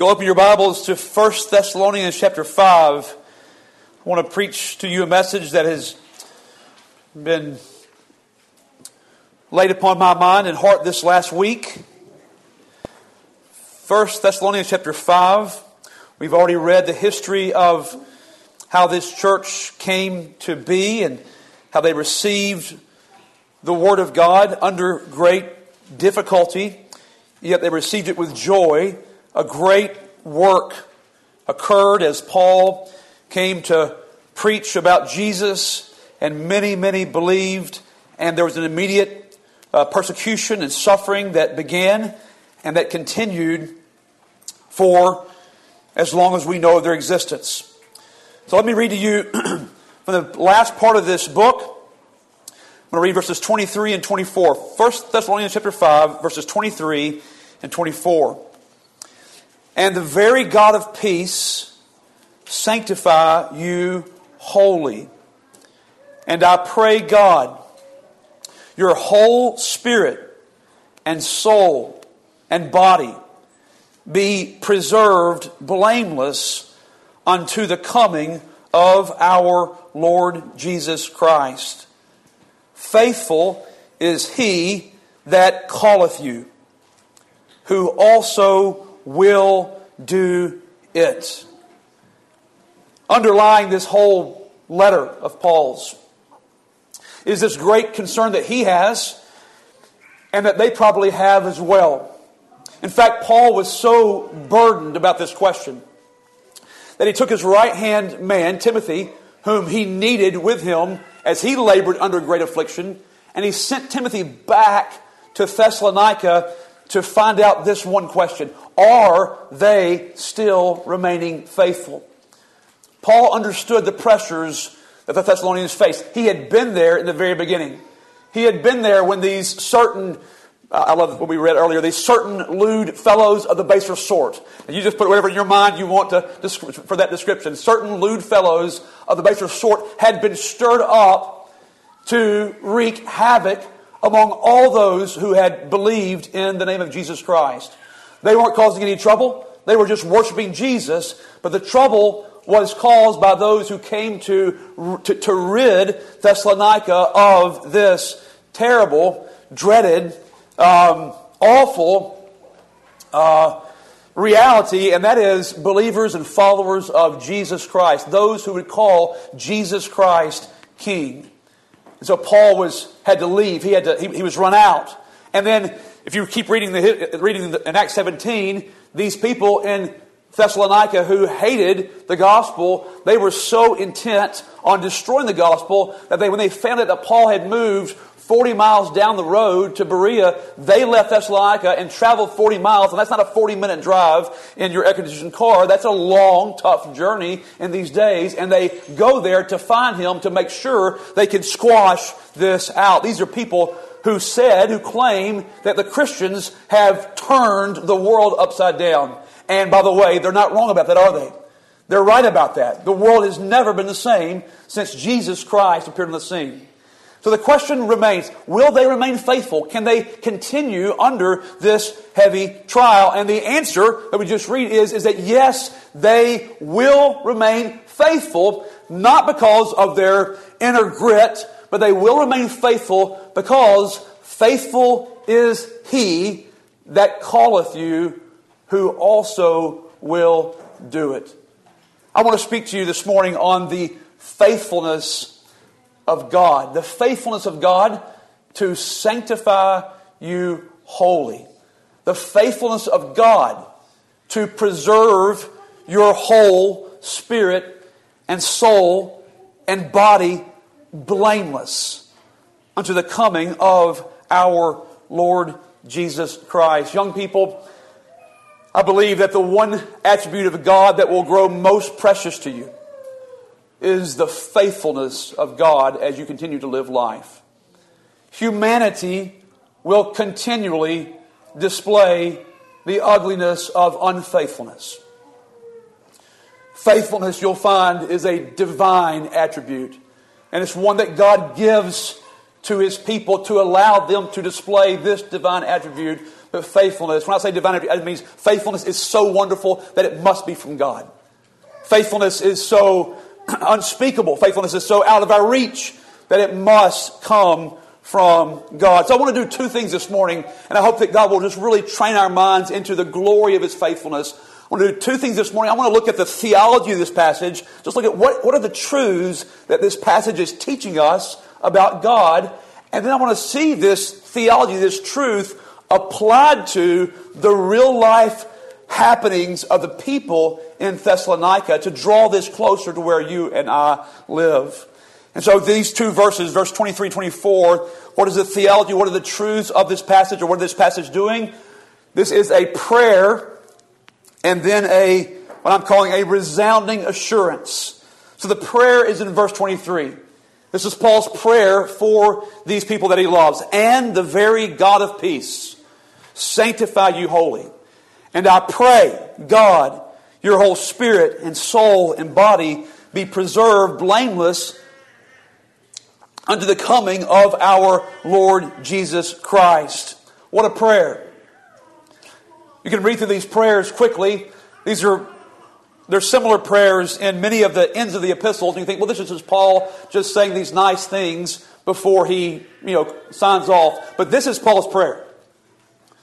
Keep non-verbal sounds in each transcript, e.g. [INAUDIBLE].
you'll open your Bibles to 1 Thessalonians chapter 5, I want to preach to you a message that has been laid upon my mind and heart this last week. 1 Thessalonians chapter 5. We've already read the history of how this church came to be and how they received the Word of God under great difficulty, yet they received it with joy. A great work occurred as Paul came to preach about Jesus, and many, many believed, and there was an immediate uh, persecution and suffering that began and that continued for as long as we know of their existence. So let me read to you [CLEARS THROAT] from the last part of this book. I'm going to read verses 23 and 24. 1 Thessalonians chapter 5, verses 23 and 24. And the very God of peace sanctify you wholly. And I pray, God, your whole spirit and soul and body be preserved blameless unto the coming of our Lord Jesus Christ. Faithful is he that calleth you, who also will do it. Underlying this whole letter of Paul's is this great concern that he has and that they probably have as well. In fact, Paul was so burdened about this question that he took his right hand man, Timothy, whom he needed with him as he labored under great affliction, and he sent Timothy back to Thessalonica to find out this one question Are they still remaining faithful? Paul understood the pressures that the Thessalonians faced. He had been there in the very beginning. He had been there when these certain, uh, I love what we read earlier, these certain lewd fellows of the baser sort. And you just put whatever in your mind you want to, for that description. Certain lewd fellows of the baser sort had been stirred up to wreak havoc among all those who had believed in the name of Jesus Christ. They weren't causing any trouble. They were just worshiping Jesus. But the trouble was caused by those who came to, to, to rid Thessalonica of this terrible, dreaded, um, awful uh, reality, and that is believers and followers of Jesus Christ, those who would call Jesus Christ King. And so Paul was had to leave. He had to. He, he was run out. And then, if you keep reading the reading the, in Acts 17, these people in Thessalonica who hated the gospel, they were so intent on destroying the gospel that they, when they found out that Paul had moved 40 miles down the road to Berea, they left Thessalonica and traveled 40 miles. And that's not a 40 minute drive in your air conditioned car. That's a long, tough journey in these days. And they go there to find him to make sure they can squash this out. These are people who said, who claim that the Christians have turned the world upside down. And by the way, they're not wrong about that, are they? They're right about that. The world has never been the same since Jesus Christ appeared on the scene. So the question remains, will they remain faithful? Can they continue under this heavy trial? And the answer that we just read is, is that yes, they will remain faithful, not because of their inner grit, but they will remain faithful because faithful is he that calleth you who also will do it. I want to speak to you this morning on the faithfulness of God, the faithfulness of God to sanctify you wholly, the faithfulness of God to preserve your whole spirit and soul and body blameless unto the coming of our Lord Jesus Christ. Young people, I believe that the one attribute of God that will grow most precious to you is the faithfulness of God as you continue to live life. Humanity will continually display the ugliness of unfaithfulness. Faithfulness, you'll find, is a divine attribute, and it's one that God gives to his people to allow them to display this divine attribute of faithfulness. When I say divine, attribute, it means faithfulness is so wonderful that it must be from God. Faithfulness is so [CLEARS THROAT] unspeakable. Faithfulness is so out of our reach that it must come from God. So I want to do two things this morning, and I hope that God will just really train our minds into the glory of His faithfulness. I want to do two things this morning. I want to look at the theology of this passage, just look at what, what are the truths that this passage is teaching us about God, and then I want to see this theology, this truth, applied to the real life happenings of the people in Thessalonica to draw this closer to where you and I live. And so these two verses, verse 23, 24, what is the theology? What are the truths of this passage or what is this passage doing? This is a prayer and then a, what I'm calling a resounding assurance. So the prayer is in verse 23. This is Paul's prayer for these people that he loves. And the very God of peace sanctify you wholly. And I pray, God, your whole spirit and soul and body be preserved blameless unto the coming of our Lord Jesus Christ. What a prayer. You can read through these prayers quickly. These are there's similar prayers in many of the ends of the epistles. And you think, well, this is just Paul just saying these nice things before he, you know, signs off. But this is Paul's prayer.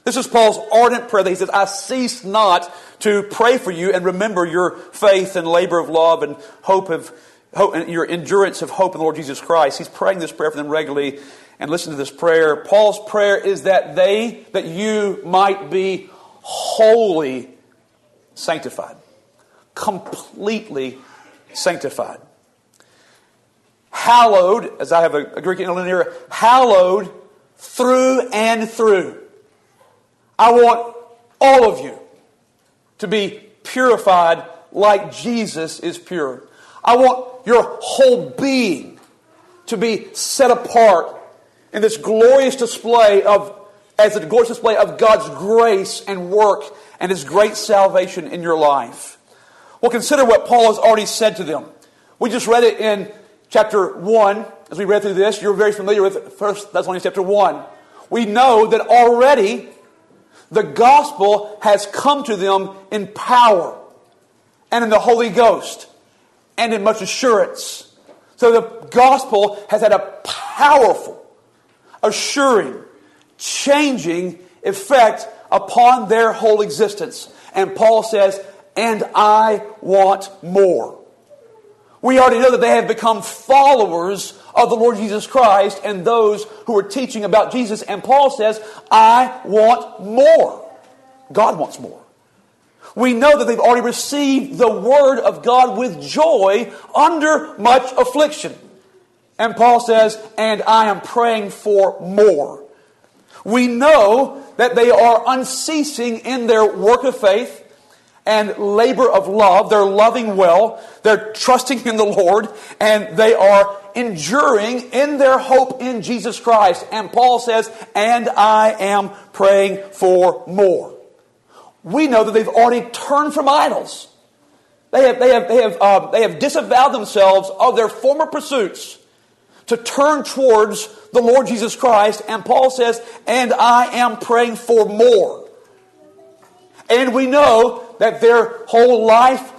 This is Paul's ardent prayer that he says, I cease not to pray for you and remember your faith and labor of love and hope of hope and your endurance of hope in the Lord Jesus Christ. He's praying this prayer for them regularly. And listen to this prayer. Paul's prayer is that they, that you might be wholly sanctified. Completely sanctified. Hallowed, as I have a, a Greek interlinear, hallowed through and through. I want all of you to be purified like Jesus is pure. I want your whole being to be set apart in this glorious display of as a glorious display of God's grace and work and His great salvation in your life. Well, consider what Paul has already said to them. We just read it in chapter 1. As we read through this, you're very familiar with it, 1 Thessalonians chapter 1. We know that already the gospel has come to them in power and in the Holy Ghost and in much assurance. So the gospel has had a powerful, assuring, changing effect upon their whole existence. And Paul says, and I want more. We already know that they have become followers of the Lord Jesus Christ and those who are teaching about Jesus. And Paul says, I want more. God wants more. We know that they've already received the word of God with joy under much affliction. And Paul says, and I am praying for more. We know that they are unceasing in their work of faith and labor of love. They're loving well. They're trusting in the Lord and they are enduring in their hope in Jesus Christ. And Paul says, and I am praying for more. We know that they've already turned from idols. They have, they have, they have, uh, they have disavowed themselves of their former pursuits to turn towards the Lord Jesus Christ. And Paul says, and I am praying for more. And we know that their whole life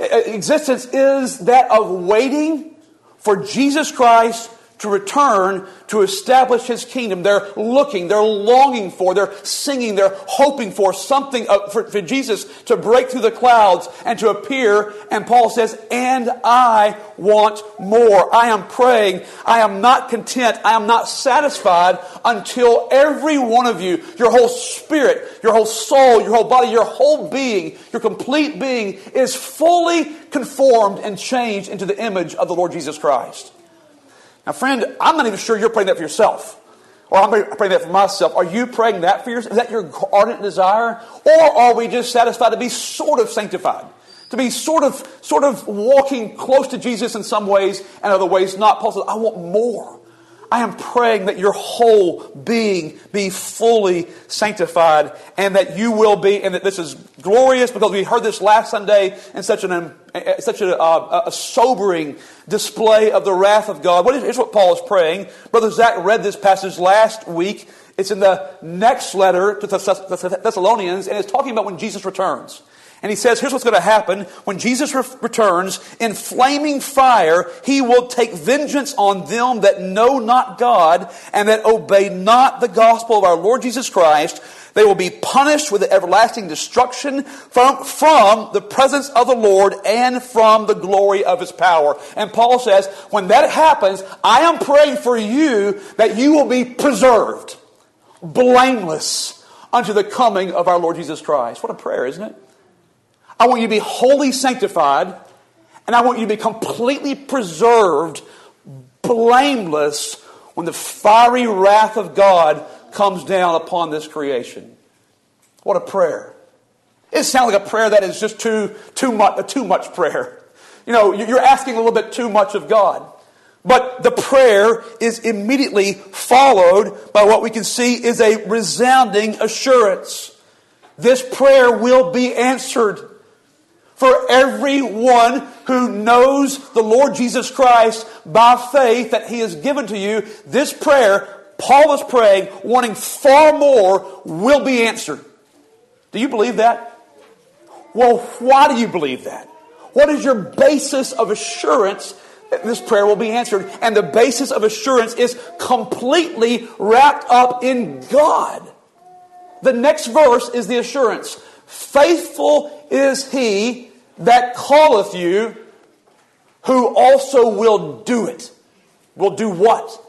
uh, uh, existence is that of waiting for Jesus Christ to return to establish his kingdom. They're looking, they're longing for, they're singing, they're hoping for something for, for, Jesus to break through the clouds and to appear. And Paul says, and I want more. I am praying. I am not content. I am not satisfied until every one of you, your whole spirit, your whole soul, your whole body, your whole being, your complete being is fully conformed and changed into the image of the Lord Jesus Christ. Now, friend, I'm not even sure you're praying that for yourself. Or I'm praying that for myself. Are you praying that for yourself? Is that your ardent desire? Or are we just satisfied to be sort of sanctified? To be sort of, sort of walking close to Jesus in some ways and other ways not? Paul says, I want more. I am praying that your whole being be fully sanctified and that you will be, and that this is glorious because we heard this last Sunday in such, an, such a, uh, a sobering display of the wrath of God. What is, here's what Paul is praying. Brother Zach read this passage last week. It's in the next letter to the Thessalonians, and it's talking about when Jesus returns. And he says, here's what's going to happen. When Jesus re- returns in flaming fire, he will take vengeance on them that know not God and that obey not the gospel of our Lord Jesus Christ. They will be punished with everlasting destruction from, from the presence of the Lord and from the glory of his power. And Paul says, when that happens, I am praying for you that you will be preserved, blameless unto the coming of our Lord Jesus Christ. What a prayer, isn't it? I want you to be wholly sanctified, and I want you to be completely preserved, blameless, when the fiery wrath of God comes down upon this creation. What a prayer. It sounds like a prayer that is just too, too, much, too much prayer. You know, you're asking a little bit too much of God. But the prayer is immediately followed by what we can see is a resounding assurance. This prayer will be answered for everyone who knows the Lord Jesus Christ by faith that He has given to you, this prayer, Paul is praying, wanting far more, will be answered. Do you believe that? Well, why do you believe that? What is your basis of assurance that this prayer will be answered? And the basis of assurance is completely wrapped up in God. The next verse is the assurance. Faithful is he that calleth you, who also will do it. Will do what?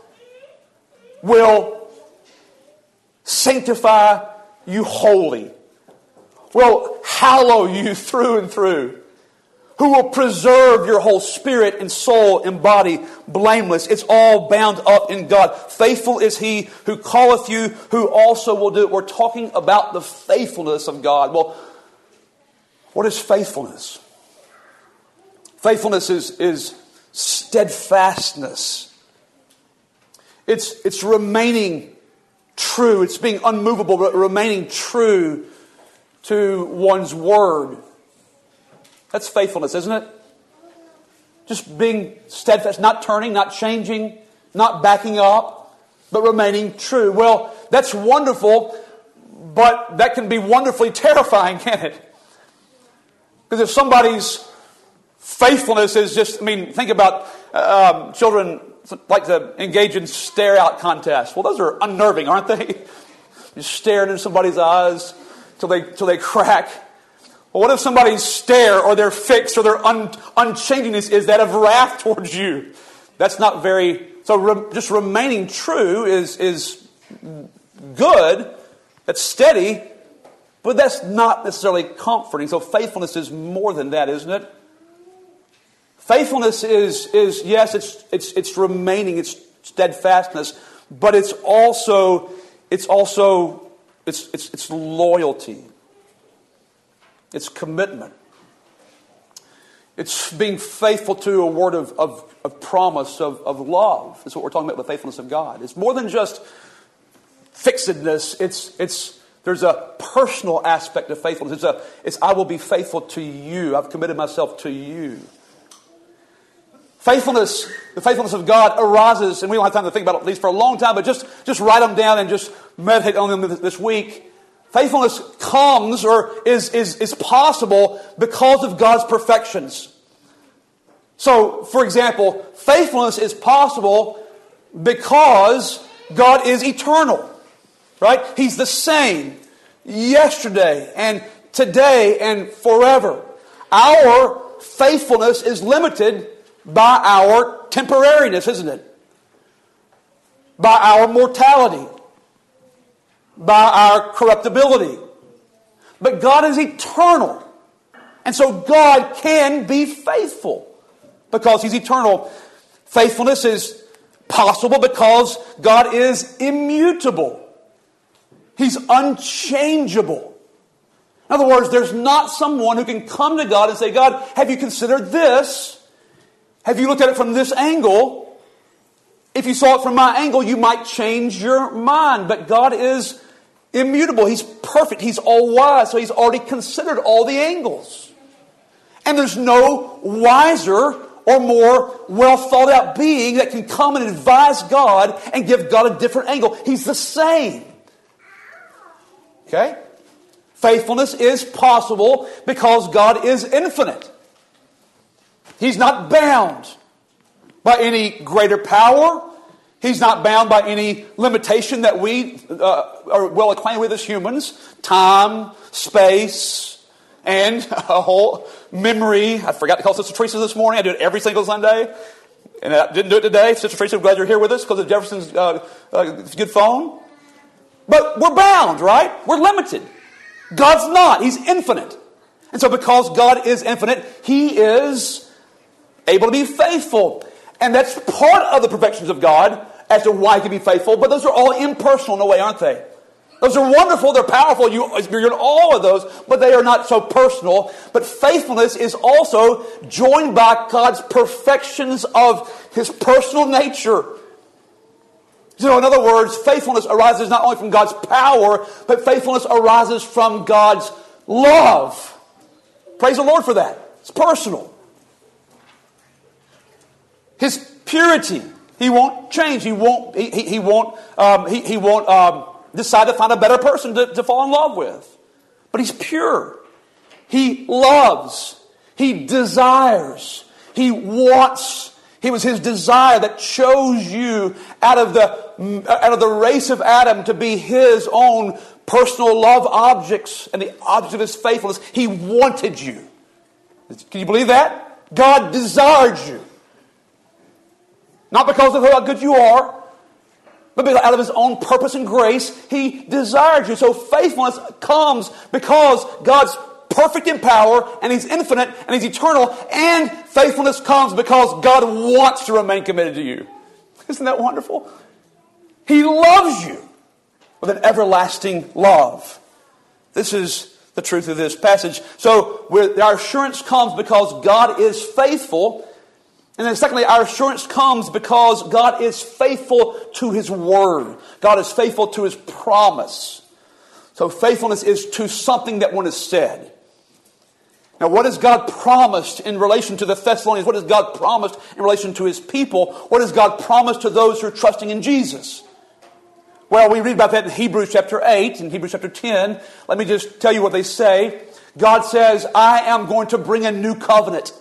Will sanctify you wholly. Will hallow you [LAUGHS] through and through. Who will preserve your whole spirit and soul and body blameless. It's all bound up in God. Faithful is He who calleth you, who also will do it. We're talking about the faithfulness of God. Well, what is faithfulness? Faithfulness is, is steadfastness. It's, it's remaining true. It's being unmovable, but remaining true to one's word. That's faithfulness, isn't it? Just being steadfast, not turning, not changing, not backing up, but remaining true. Well, that's wonderful, but that can be wonderfully [LAUGHS] terrifying, can't it? Because if somebody's faithfulness is just, I mean, think about uh, um, children like to engage in stare out contests. Well, those are unnerving, aren't they? you stare into somebody's eyes till they, till they crack. Well, what if somebody's stare or their fix or their un, unchangingness is that of wrath [LAUGHS] towards you? That's not very, so re, just remaining true is, is good, that's steady, but that's not necessarily comforting. So faithfulness is more than that, isn't it? Faithfulness is, is yes, it's, it's, it's remaining, it's steadfastness, but it's also, it's also, it's, it's, it's loyalty. It's commitment. It's being faithful to a word of, of, of promise, of, of love. That's what we're talking about with the faithfulness of God. It's more than just fixedness. It's, it's, there's a personal aspect of faithfulness. It's, a, it's I will be faithful to you. I've committed myself to you. Faithfulness, the faithfulness of God arises, and we don't have time to think about it at least for a long time, but just, just write them down and just meditate on them this week. Faithfulness comes or is, is, is possible because of God's perfections. So, for example, faithfulness is possible because God is eternal. Right? He's the same yesterday and today and forever. Our faithfulness is limited by our temporariness, isn't it? By our mortality, by our corruptibility. But God is eternal. And so God can be faithful because He's eternal. Faithfulness is possible because God is immutable. He's unchangeable. In other words, there's not someone who can come to God and say, God, have you considered this? Have you looked at it from this angle? If you saw it from my angle, you might change your mind. But God is immutable. He's perfect. He's all wise. So He's already considered all the angles. And there's no wiser or more well thought out being that can come and advise God and give God a different angle. He's the same. Okay? Faithfulness is possible because God is infinite. He's not bound by any greater power. He's not bound by any limitation that we uh, are well acquainted with as humans time, space, and [LAUGHS] a whole memory. I forgot to call Sister Teresa this morning. I do it every single Sunday. And I didn't do it today. Sister Teresa, I'm glad you're here with us because of Jefferson's uh, uh, good phone. But we're bound, right? We're limited. God's not. He's infinite. And so because God is infinite, He is able to be faithful. And that's part of the perfections of God as to why He can be faithful. But those are all impersonal in a way, aren't they? Those are wonderful, they're powerful, you, you're in all of those, but they are not so personal. But faithfulness is also joined by God's perfections of His personal nature. So, in other words, faithfulness arises not only from God's power, but faithfulness arises from God's love. Praise the Lord for that. It's personal. His purity. He won't change. He won't, he, he, won't, um, he, he won't um, decide to find a better person to, to fall in love with. But he's pure. He loves. He desires. He wants. He was his desire that chose you out of the, out of the race of Adam to be his own personal love objects and the object of his faithfulness. He wanted you. Can you believe that? God desired you. Not because of how good you are, but because out of his own purpose and grace, he desired you. So faithfulness comes because God's perfect in power and he's infinite and he's eternal. And faithfulness comes because God wants to remain committed to you. Isn't that wonderful? He loves you with an everlasting love. This is the truth of this passage. So our assurance comes because God is faithful and then, secondly, our assurance comes because God is faithful to His word. God is faithful to His promise. So, faithfulness is to something that one has said. Now, what has God promised in relation to the Thessalonians? What has God promised in relation to His people? What has God promised to those who are trusting in Jesus? Well, we read about that in Hebrews chapter 8 and Hebrews chapter 10. Let me just tell you what they say. God says, I am going to bring a new covenant.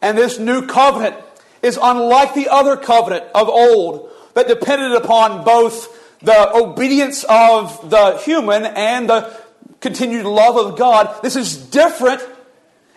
And this new covenant is unlike the other covenant of old that depended upon both the obedience of the human and the continued love of God. This is different.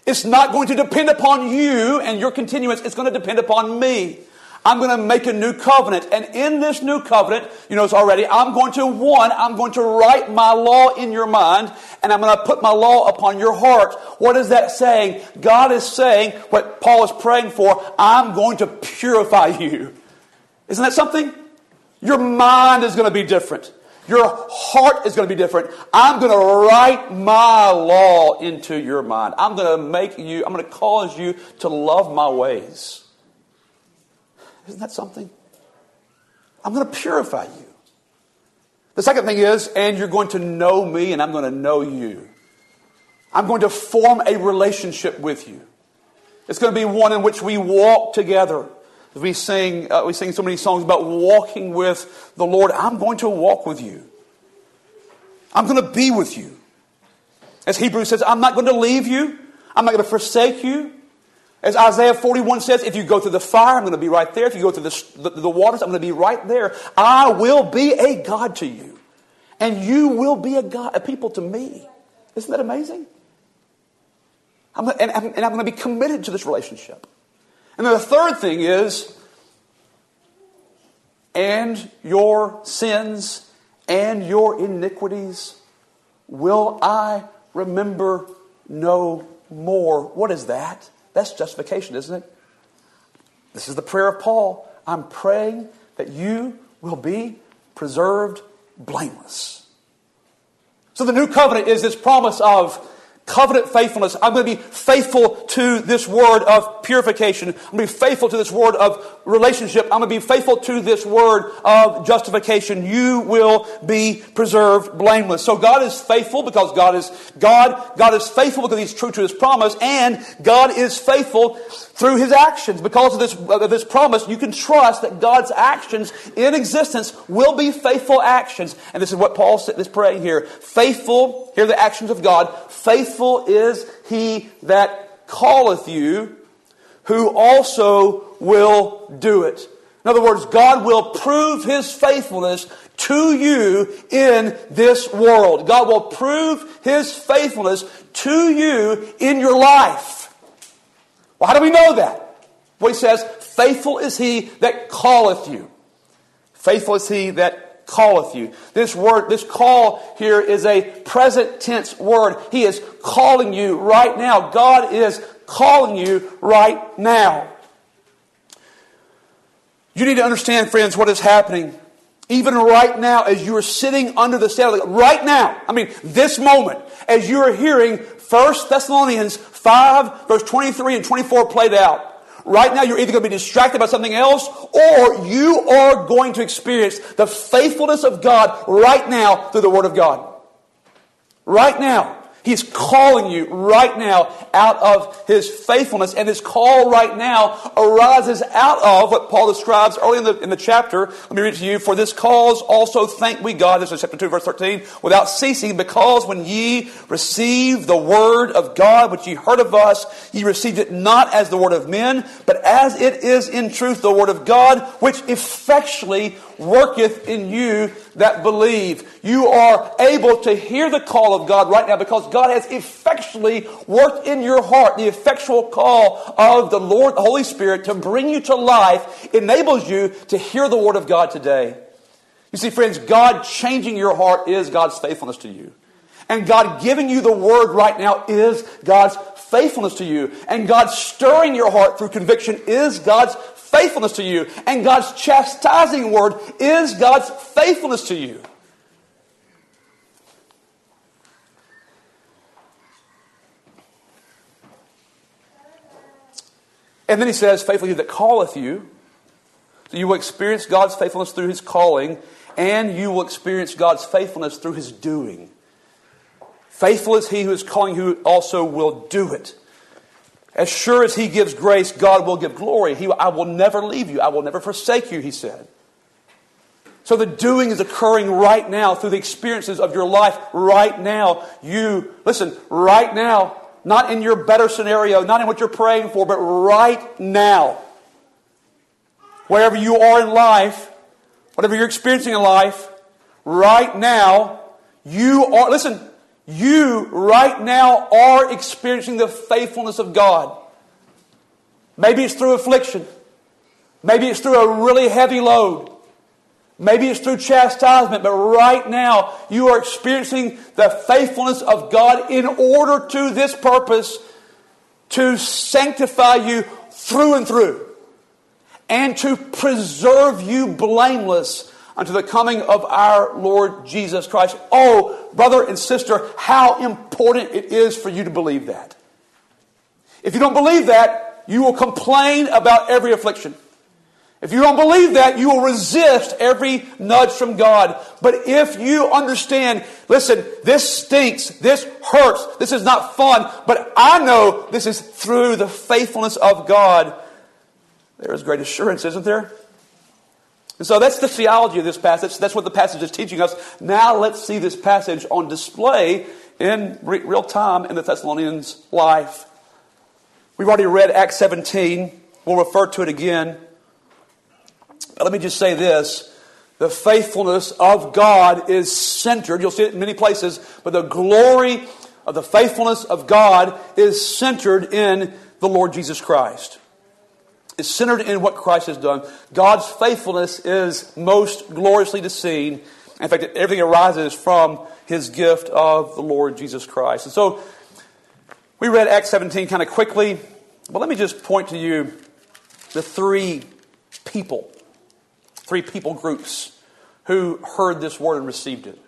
It's not going to depend upon you and your continuance. It's going to depend upon me. I'm going to make a new covenant. And in this new covenant, you know, it's already, I'm going to, one, I'm going to write my law in your mind, and I'm going to put my law upon your heart. What is that saying? God is saying what Paul is praying for, I'm going to purify you. Isn't that something? Your mind is going to be different. Your heart is going to be different. I'm going to write my law into your mind. I'm going to make you, I'm going to cause you to love my ways. Isn't that something? I'm going to purify you. The second thing is, and you're going to know me, and I'm going to know you. I'm going to form a relationship with you. It's going to be one in which we walk together. We sing, uh, we sing so many songs about walking with the Lord. I'm going to walk with you. I'm going to be with you. As Hebrews says, I'm not going to leave you. I'm not going to forsake you. As Isaiah 41 says, if you go through the fire, I'm going to be right there. If you go through the, the, the, waters, I'm going to be right there. I will be a God to you. And you will be a God, a people to me. Isn't that amazing? I'm, and, and I'm going to be committed to this relationship. And then the third thing is, and your sins and your iniquities will I remember no more. What is that? That's justification, isn't it? This is the prayer of Paul. I'm praying that you will be preserved blameless. So the new covenant is this promise of covenant faithfulness. I'm going to be faithful to this word of purification. I'm going to be faithful to this word of relationship. I'm going to be faithful to this word of justification. You will be preserved blameless. So God is faithful because God is God. God is faithful because He's true to His promise, and God is faithful through His actions. Because of this, of this promise, you can trust that God's actions in existence will be faithful actions. And this is what Paul is praying here. Faithful, here are the actions of God. Faithful is He that calleth you, who also will do it. In other words, God will prove His faithfulness to you in this world. God will prove His faithfulness to you in your life. Well, how do we know that? Well, He says, Faithful is He that calleth you. Faithful is He that calleth you. This word, this call here is a present tense word. He is calling you right now. God is calling you right now. You need to understand, friends, what is happening. Even right now, as you are sitting under the stand, right now, I mean, this moment, as you are hearing 1 Thessalonians 5, verse 23 and 24 played out, right now you're either going to be distracted by something else or you are going to experience the faithfulness of God right now through the Word of God. Right now. He's calling you right now out of his faithfulness, and his call right now arises out of what Paul describes early in the, in the chapter. Let me read to you. For this cause also thank we God, this is chapter 2, verse 13, without ceasing, because when ye received the word of God, which ye heard of us, ye received it not as the word of men, but as it is in truth the word of God, which effectually worketh in you that believe. You are able to hear the call of God right now because God has effectually worked in your heart. The effectual call of the Lord, the Holy Spirit to bring you to life enables you to hear the Word of God today. You see, friends, God changing your heart is God's faithfulness to you. And God giving you the Word right now is God's faithfulness to you. And God stirring your heart through conviction is God's faithfulness to you. And God's chastising word is God's faithfulness to you. And then he says, Faithful he that calleth you. So you will experience God's faithfulness through his calling, and you will experience God's faithfulness through his doing. Faithful is he who is calling, who also will do it. As sure as He gives grace, God will give glory. He, I will never leave you. I will never forsake you, He said. So the doing is occurring right now through the experiences of your life right now. You, listen, right now, not in your better scenario, not in what you're praying for, but right now. Wherever you are in life, whatever you're experiencing in life, right now, you are, listen, you right now are experiencing the faithfulness of God. Maybe it's through affliction. Maybe it's through a really heavy load. Maybe it's through chastisement, but right now you are experiencing the faithfulness of God in order to this purpose to sanctify you through and through and to preserve you blameless unto the coming of our Lord Jesus Christ. Oh, brother and sister, how important it is for you to believe that. If you don't believe that, you will complain about every affliction. If you don't believe that, you will resist every nudge from God. But if you understand, listen, this stinks, this hurts, this is not fun, but I know this is through the faithfulness of God, there is great assurance, isn't there? And so that's the theology of this passage. That's what the passage is teaching us. Now let's see this passage on display in re- real time in the Thessalonians' life. We've already read Acts 17. We'll refer to it again. But let me just say this. The faithfulness of God is centered. You'll see it in many places, but the glory of the faithfulness of God is centered in the Lord Jesus Christ is centered in what Christ has done. God's faithfulness is most gloriously to seen. In fact, everything arises from his gift of the Lord Jesus Christ. And so we read Acts 17 kind of quickly, but let me just point to you the three people, three people groups who heard this word and received it.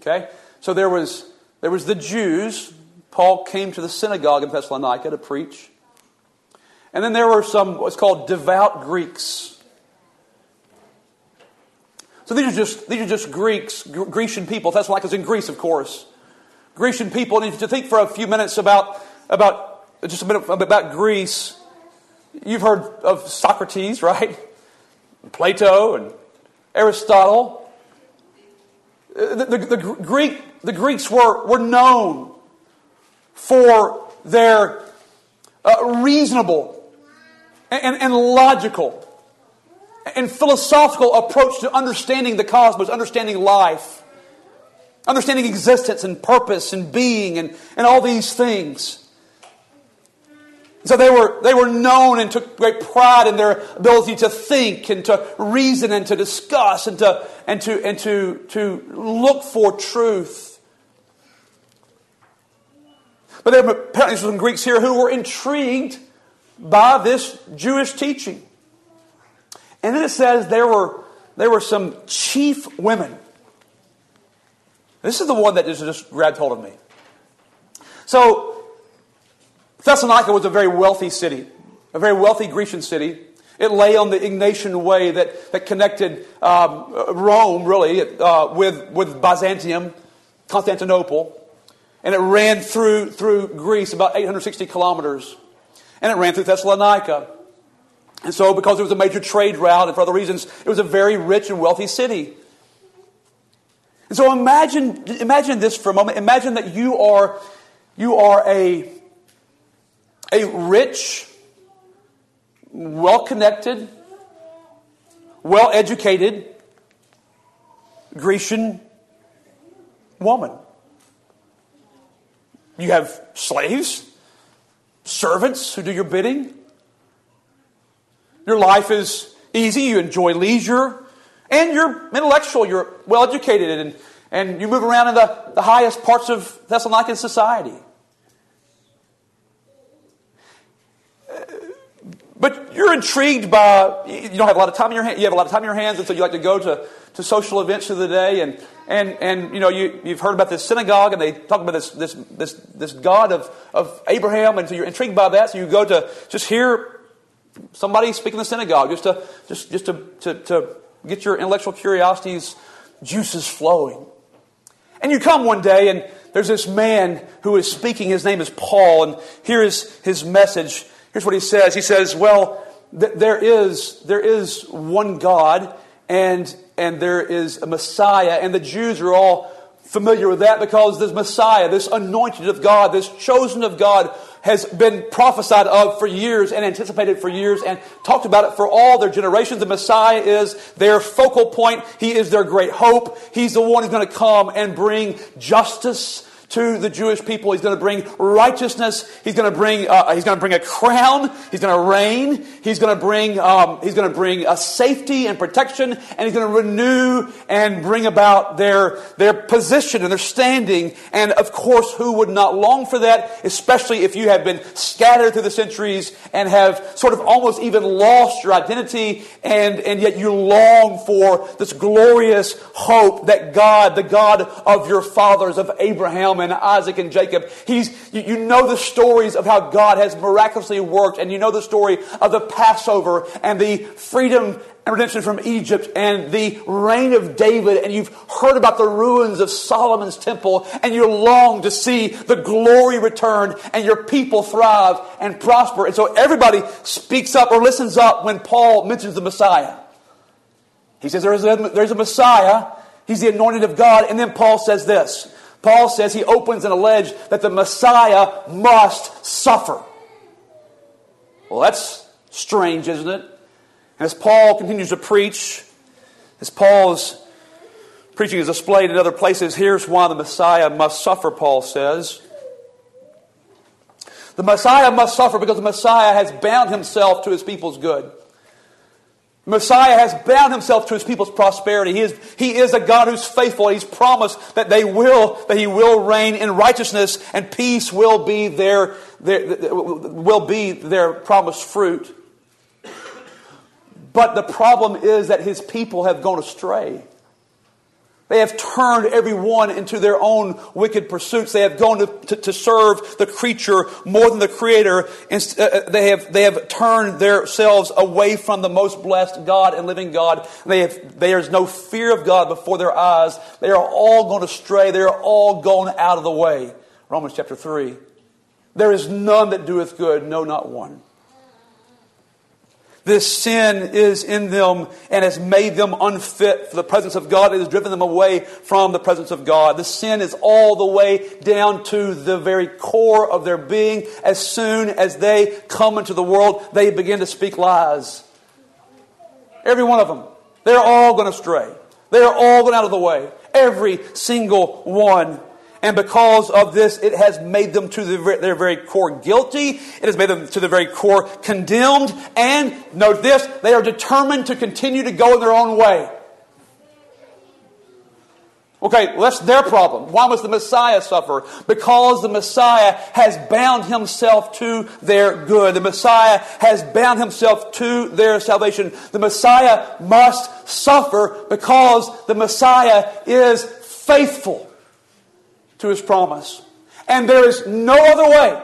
Okay? So there was there was the Jews Paul came to the synagogue in Thessalonica to preach. And then there were some what's called devout Greeks. So these are just, these are just Greeks, Grecian people. That's like it's in Greece, of course. Grecian people. And you think for a few minutes about, about just a minute about Greece, you've heard of Socrates, right? Plato and Aristotle. The, the, the, Greek, the Greeks were, were known for their uh, reasonable and, and logical and philosophical approach to understanding the cosmos, understanding life, understanding existence and purpose and being and, and all these things. So they were, they were known and took great pride in their ability to think and to reason and to discuss and to, and to, and to, to look for truth. But there were apparently some Greeks here who were intrigued by this Jewish teaching. And then it says there were, there were some chief women. This is the one that just, grabbed hold of me. So, Thessalonica was a very wealthy city, a very wealthy Grecian city. It lay on the Egnatian Way that, that connected um, Rome, really, uh, with, with Byzantium, Constantinople. And it ran through, through Greece about 860 kilometers. And it ran through Thessalonica. And so, because it was a major trade route and for other reasons, it was a very rich and wealthy city. And so imagine, imagine this for a moment. Imagine that you are, you are a, a rich, well connected, well educated Grecian woman. You have slaves, servants who do your bidding. Your life is easy, you enjoy leisure, and you're intellectual, you're well educated, and, and you move around in the, the highest parts of Thessalonican society. But you're intrigued by, you don't have a lot of time in your hands, you have a lot of time in your hands, and so you like to go to, to social events of the day, and, and, and you know, you, you've heard about this synagogue, and they talk about this, this, this, this God of, of Abraham, and so you're intrigued by that, so you go to just hear somebody speak in the synagogue just to, just, just to, to, to get your intellectual curiosities juices flowing. And you come one day and there's this man who is speaking. His name is Paul, and here is his message. Here's what he says. He says, Well, th- there is there is one God, and and there is a Messiah, and the Jews are all familiar with that because this Messiah, this anointed of God, this chosen of God, has been prophesied of for years and anticipated for years and talked about it for all their generations. The Messiah is their focal point. He is their great hope. He's the one who's going to come and bring justice to the Jewish people. He's going to bring righteousness. He's going to bring, uh, he's going to bring a crown. He's going to reign. He's going to bring, um, he's going to bring a safety and protection, and he's going to renew and bring about their, their position and their standing. And of course, who would not long for that, especially if you have been scattered through the centuries and have sort of almost even lost your identity, and, and yet you long for this glorious hope that God, the God of your fathers, of Abraham, Abraham and Isaac and Jacob. He's, you, you know the stories of how God has miraculously worked, and you know the story of the Passover and the freedom and redemption from Egypt and the reign of David, and you've heard about the ruins of Solomon's temple, and you long to see the glory return and your people thrive and prosper. And so everybody speaks up or listens up when Paul mentions the Messiah. He says there is a, there's a Messiah, he's the anointed of God, and then Paul says this Paul says he opens and alleges that the Messiah must suffer. Well, that's strange, isn't it? As Paul continues to preach, as Paul's preaching is displayed in other places, here's why the Messiah must suffer, Paul says. The Messiah must suffer because the Messiah has bound himself to his people's good. Messiah has bound himself to his people's prosperity. He is, he is a God who's faithful. He's promised that they will, that he will reign in righteousness and peace will be their, their will be their promised fruit. But the problem is that his people have gone astray. They have turned everyone into their own wicked pursuits. They have gone to, to, to serve the creature more than the creator. And, uh, uh, they, have, they have turned themselves away from the most blessed God and living God. They have, there's no fear of God before their eyes. They are all gone astray. They are all gone out of the way. Romans chapter 3. There is none that doeth good, no, not one. This sin is in them and has made them unfit for the presence of God. It has driven them away from the presence of God. The sin is all the way down to the very core of their being. As soon as they come into the world, they begin to speak lies. Every one of them. They're all going astray. They're all going out of the way. Every single one. And because of this, it has made them to the, their very core guilty. It has made them to the very core condemned. And note this, they are determined to continue to go in their own way. Okay, well, that's their problem. Why must the Messiah suffer? Because the Messiah has bound himself to their good. The Messiah has bound himself to their salvation. The Messiah must suffer because the Messiah is faithful to his promise. And there is no other way.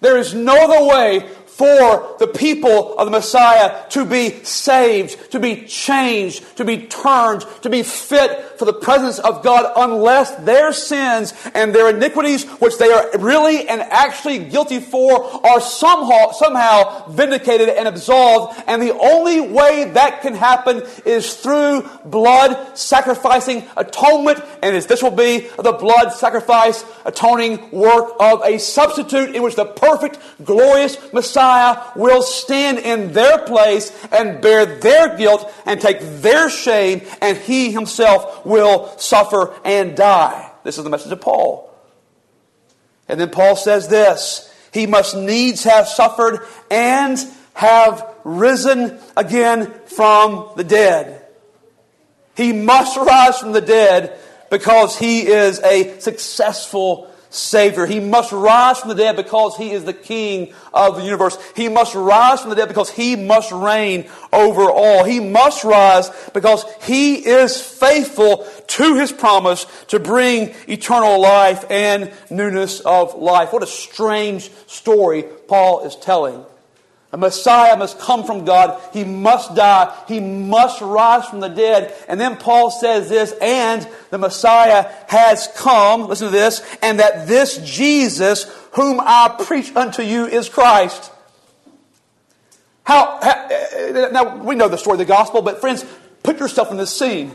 There is no other way for the people of the Messiah to be saved, to be changed, to be turned, to be fit for the presence of God unless their sins and their iniquities, which they are really and actually guilty for, are somehow, somehow vindicated and absolved. And the only way that can happen is through blood sacrificing atonement. And this will be the blood sacrifice atoning work of a substitute in which the perfect, glorious Messiah will stand in their place and bear their guilt and take their shame, and he himself will suffer and die. This is the message of Paul. And then Paul says this He must needs have suffered and have risen again from the dead. He must rise from the dead because he is a successful Savior. He must rise from the dead because He is the King of the universe. He must rise from the dead because He must reign over all. He must rise because He is faithful to His promise to bring eternal life and newness of life. What a strange story Paul is telling. A Messiah must come from God. He must die. He must rise from the dead. And then Paul says this, and the Messiah has come, listen to this, and that this Jesus whom I preach unto you is Christ. How, how eh, now we know the story of the gospel, but friends, put yourself in this scene.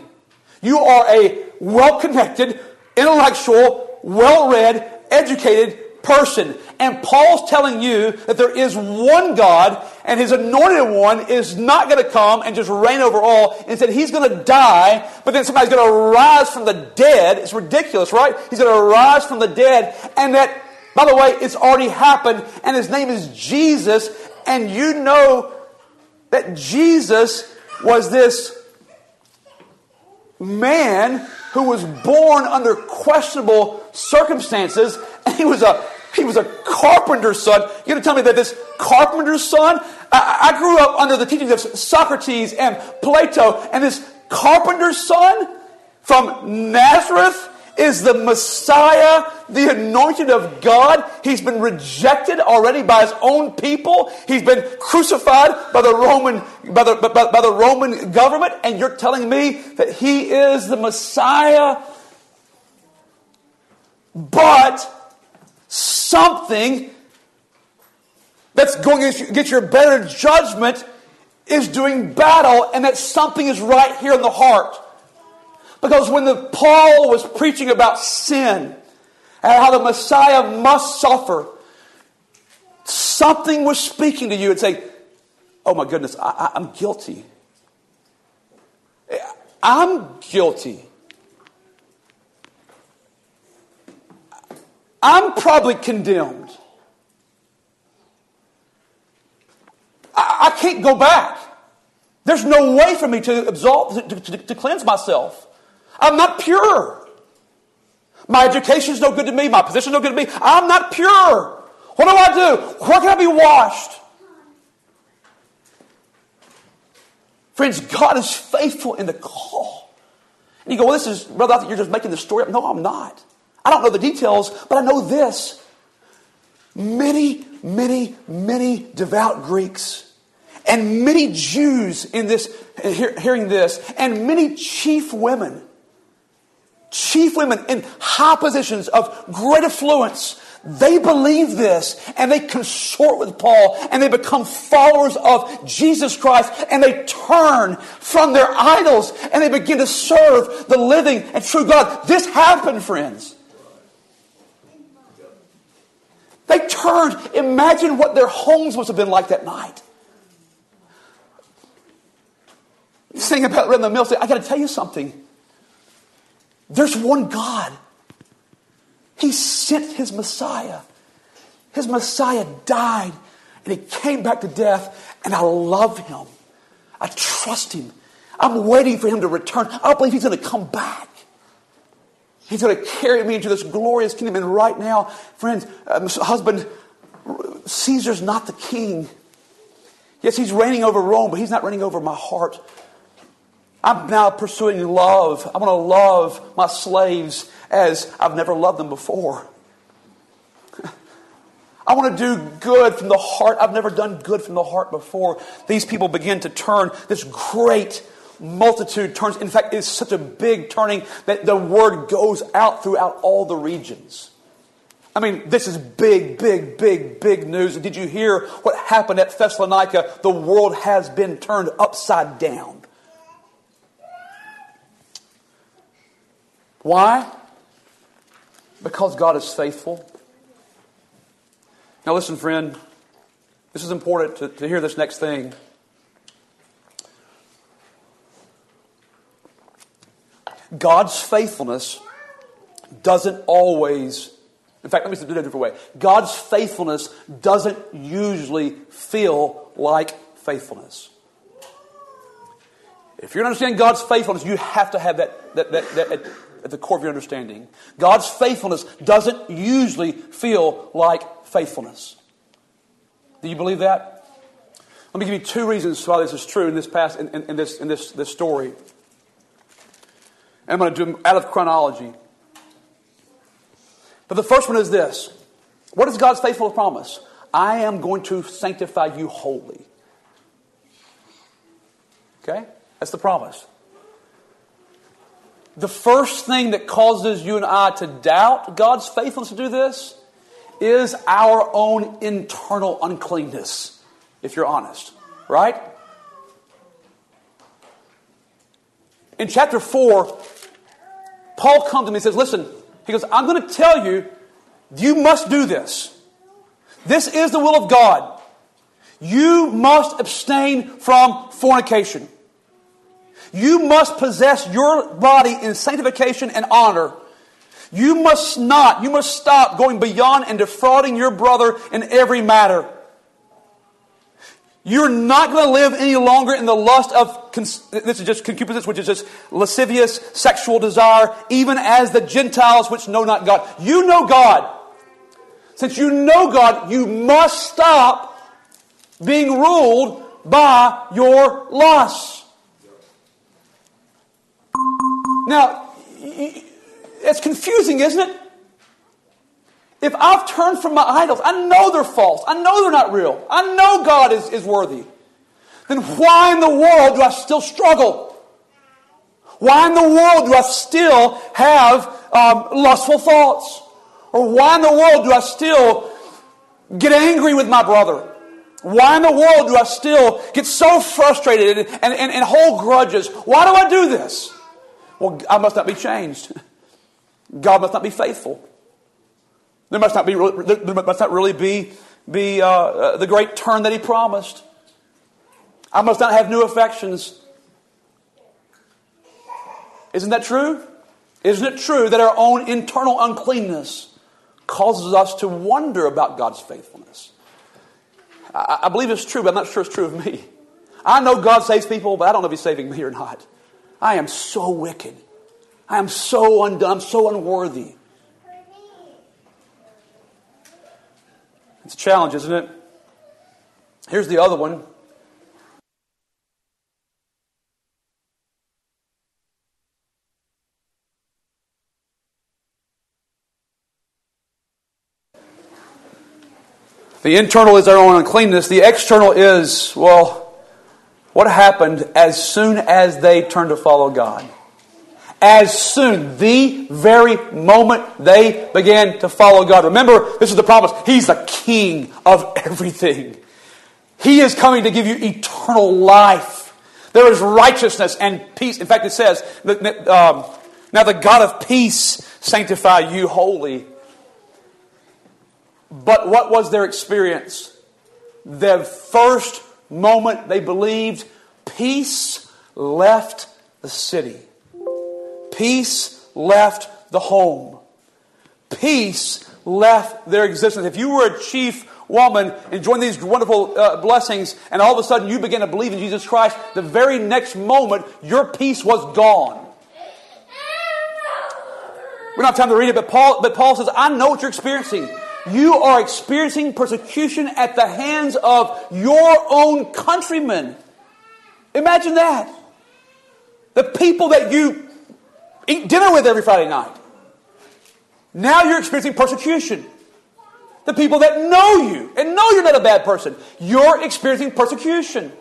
You are a well-connected, intellectual, well-read, educated, person. And Paul's telling you that there is one God, and his anointed one is not going to come and just reign over all. Instead, he's going to die, but then somebody's going to rise from the dead. It's ridiculous, right? He's going to rise from the dead, and that, by the way, it's already happened, and his name is Jesus, and you know that Jesus was this man who was born under questionable circumstances, and he was a he was a carpenter's son. You're going to tell me that this carpenter's son? I, I grew up under the teachings of Socrates and Plato, and this carpenter's son from Nazareth is the Messiah, the anointed of God. He's been rejected already by his own people. He's been crucified by the Roman, by the, by, by the Roman government. And you're telling me that he is the Messiah? But something that's going to get your better judgment is doing battle, and that something is right here in the heart. Because when the Paul was preaching about sin and how the Messiah must suffer, something was speaking to you and saying, Oh my goodness, I, I'm guilty. I'm guilty. I'm probably condemned. I, I can't go back. There's no way for me to absolve, to, to, to cleanse myself. I'm not pure. My education is no good to me. My position is no good to me. I'm not pure. What do I do? Where can I be washed? Friends, God is faithful in the call. And you go, well, this is, brother, I think you're just making the story up. No, I'm not. I don't know the details, but I know this. Many, many, many devout Greeks and many Jews in this, hearing this, and many chief women, chief women in high positions of great affluence, they believe this and they consort with Paul and they become followers of Jesus Christ and they turn from their idols and they begin to serve the living and true God. This happened, friends. They turned. Imagine what their homes must have been like that night. Sing about rhythm the mill. I got to tell you something. There's one God. He sent his Messiah. His Messiah died and he came back to death, and I love him. I trust him. I'm waiting for him to return. I believe he's going to come back. He's going to carry me into this glorious kingdom. And right now, friends, uh, husband, Caesar's not the king. Yes, he's reigning over Rome, but he's not reigning over my heart. I'm now pursuing love. I want to love my slaves as I've never loved them before. [LAUGHS] I want to do good from the heart. I've never done good from the heart before. These people begin to turn. This great multitude turns. In fact, it's such a big turning that the word goes out throughout all the regions. I mean, this is big, big, big, big news. did you hear what happened at Thessalonica? The world has been turned upside down. Why? Because God is faithful. Now, listen, friend, this is important to, to hear this next thing. God's faithfulness doesn't always, in fact, let me do it a different way. God's faithfulness doesn't usually feel like faithfulness. If you're to understand God's faithfulness, you have to have that, that, that, that at the core of your understanding. God's faithfulness doesn't usually feel like faithfulness. Do you believe that? Let me give you two reasons why this is true in this past in, in, in this in this, this story. I'm going to do them out of chronology. But the first one is this. What is God's faithful promise? I am going to sanctify you wholly. Okay? That's the promise. The first thing that causes you and I to doubt God's faithfulness to do this is our own internal uncleanness, if you're honest. Right? In chapter 4, Paul comes to me and says, Listen, he goes, I'm going to tell you, you must do this. This is the will of God. You must abstain from fornication. You must possess your body in sanctification and honor. You must not, you must stop going beyond and defrauding your brother in every matter. You're not going to live any longer in the lust of, this is just concupiscence, which is just lascivious sexual desire, even as the Gentiles which know not God. You know God. Since you know God, you must stop being ruled by your lusts. Now, it's confusing, isn't it? If I've turned from my idols, I know they're false. I know they're not real. I know God is, is worthy. Then why in the world do I still struggle? Why in the world do I still have um, lustful thoughts? Or why in the world do I still get angry with my brother? Why in the world do I still get so frustrated and, and, and hold grudges? Why do I do this? Well, I must not be changed. [LAUGHS] God must not be faithful. There must not be there must not really be be uh, uh, the great turn that He promised. I must not have new affections. Isn't that true? Isn't it true that our own internal uncleanness causes us to wonder about God's faithfulness? I, I believe it's true, but I'm not sure it's true of me. I know God saves people, but I don't know if He's saving me or not. I am so wicked. I am so undone. I'm so unworthy. It's a challenge, isn't it? Here's the other one. The internal is our own uncleanness. The external is, well, what happened as soon as they turned to follow God? As soon, the very moment they began to follow God. Remember, this is the promise. He's the king of [LAUGHS] everything. He is coming to give you eternal life. There is righteousness and peace. In fact, it says, um, Now the God of peace sanctify you wholly. But what was their experience? The first moment they believed, peace left the city. Peace left the home. Peace left their existence. If you were a chief woman enjoying these wonderful uh, blessings, and all of a sudden you begin to believe in Jesus Christ, the very next moment your peace was gone. We don't have time to read it, but Paul, but Paul says, I know what you're experiencing. You are experiencing persecution at the hands of your own countrymen. Imagine that. The people that you eat dinner with every Friday night. Now you're experiencing persecution. The people that know you and know you're not a bad person, you're experiencing persecution.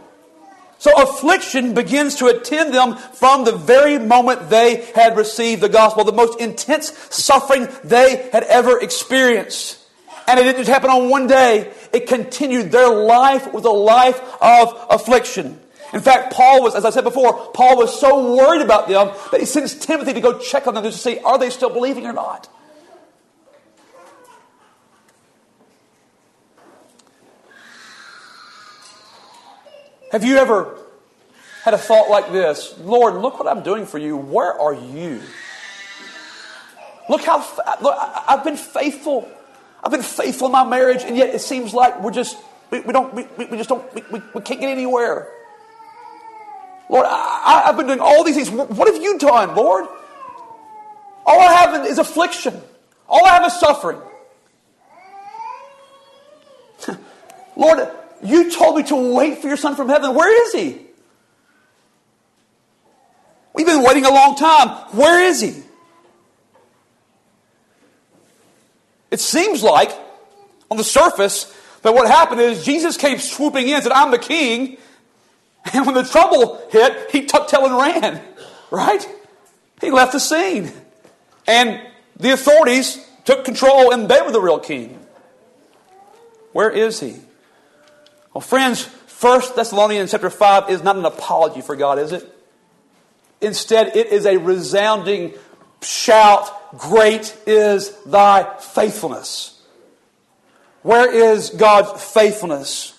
So affliction begins to attend them from the very moment they had received the gospel, the most intense suffering they had ever experienced. And it didn't just happen on one day, it continued. Their life was a life of affliction. In fact, Paul was, as I said before, Paul was so worried about them that he sends Timothy to go check on them to see are they still believing or not. Have you ever had a thought like this? Lord, look what I'm doing for you. Where are you? Look how look, I've been faithful. I've been faithful in my marriage, and yet it seems like we're just, we, we don't, we, we just don't, we, we, we can't get anywhere. Lord, I, I've been doing all these things. What have you done, Lord? All I have is affliction. All I have is suffering. [LAUGHS] Lord, you told me to wait for your son from heaven. Where is he? We've been waiting a long time. Where is he? It seems like, on the surface, that what happened is Jesus came swooping in and said, I'm the king. [LAUGHS] And when the trouble hit, he tucked tail and ran. Right? He left the scene. And the authorities took control and they were the real king. Where is he? Well, friends, 1 Thessalonians chapter 5 is not an apology for God, is it? Instead, it is a resounding shout, Great is thy faithfulness. Where is God's faithfulness?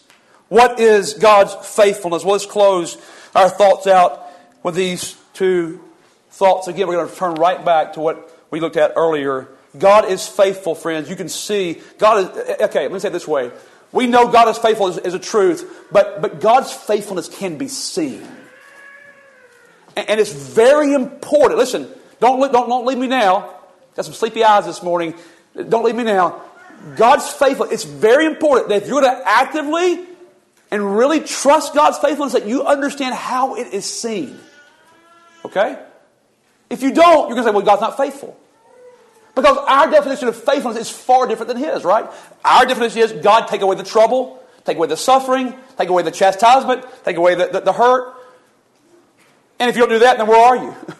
What is God's faithfulness? Well, let's close our thoughts out with these two thoughts. Again, we're going to turn right back to what we looked at earlier. God is faithful, friends. You can see God is, okay, let me say it this way. We know God is faithful is, is a truth, but, but God's faithfulness can be seen. And, and it's very important. Listen, don't, don't, don't leave me now. Got some sleepy eyes this morning. Don't leave me now. God's faithful. It's very important that if you're to actively and really trust God's faithfulness, that you understand how it is seen. Okay? If you don't, you're going to say, well, God's not faithful. Because our definition of faithfulness is far different than His, right? Our definition is God take away the trouble, take away the suffering, take away the chastisement, take away the, the, the hurt. And if you don't do that, then where are you? [LAUGHS]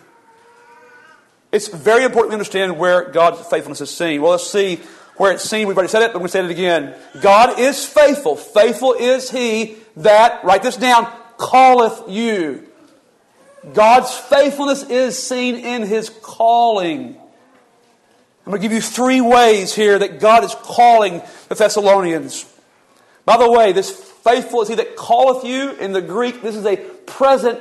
It's very important to understand where God's faithfulness is seen. Well, let's see where it's seen. We've already said it, but we say it again. God is faithful. Faithful is He that, write this down, calleth you. God's faithfulness is seen in His calling. I'm going to give you three ways here that God is calling the Thessalonians. By the way, this faithful is He that calleth you. In the Greek, this is a present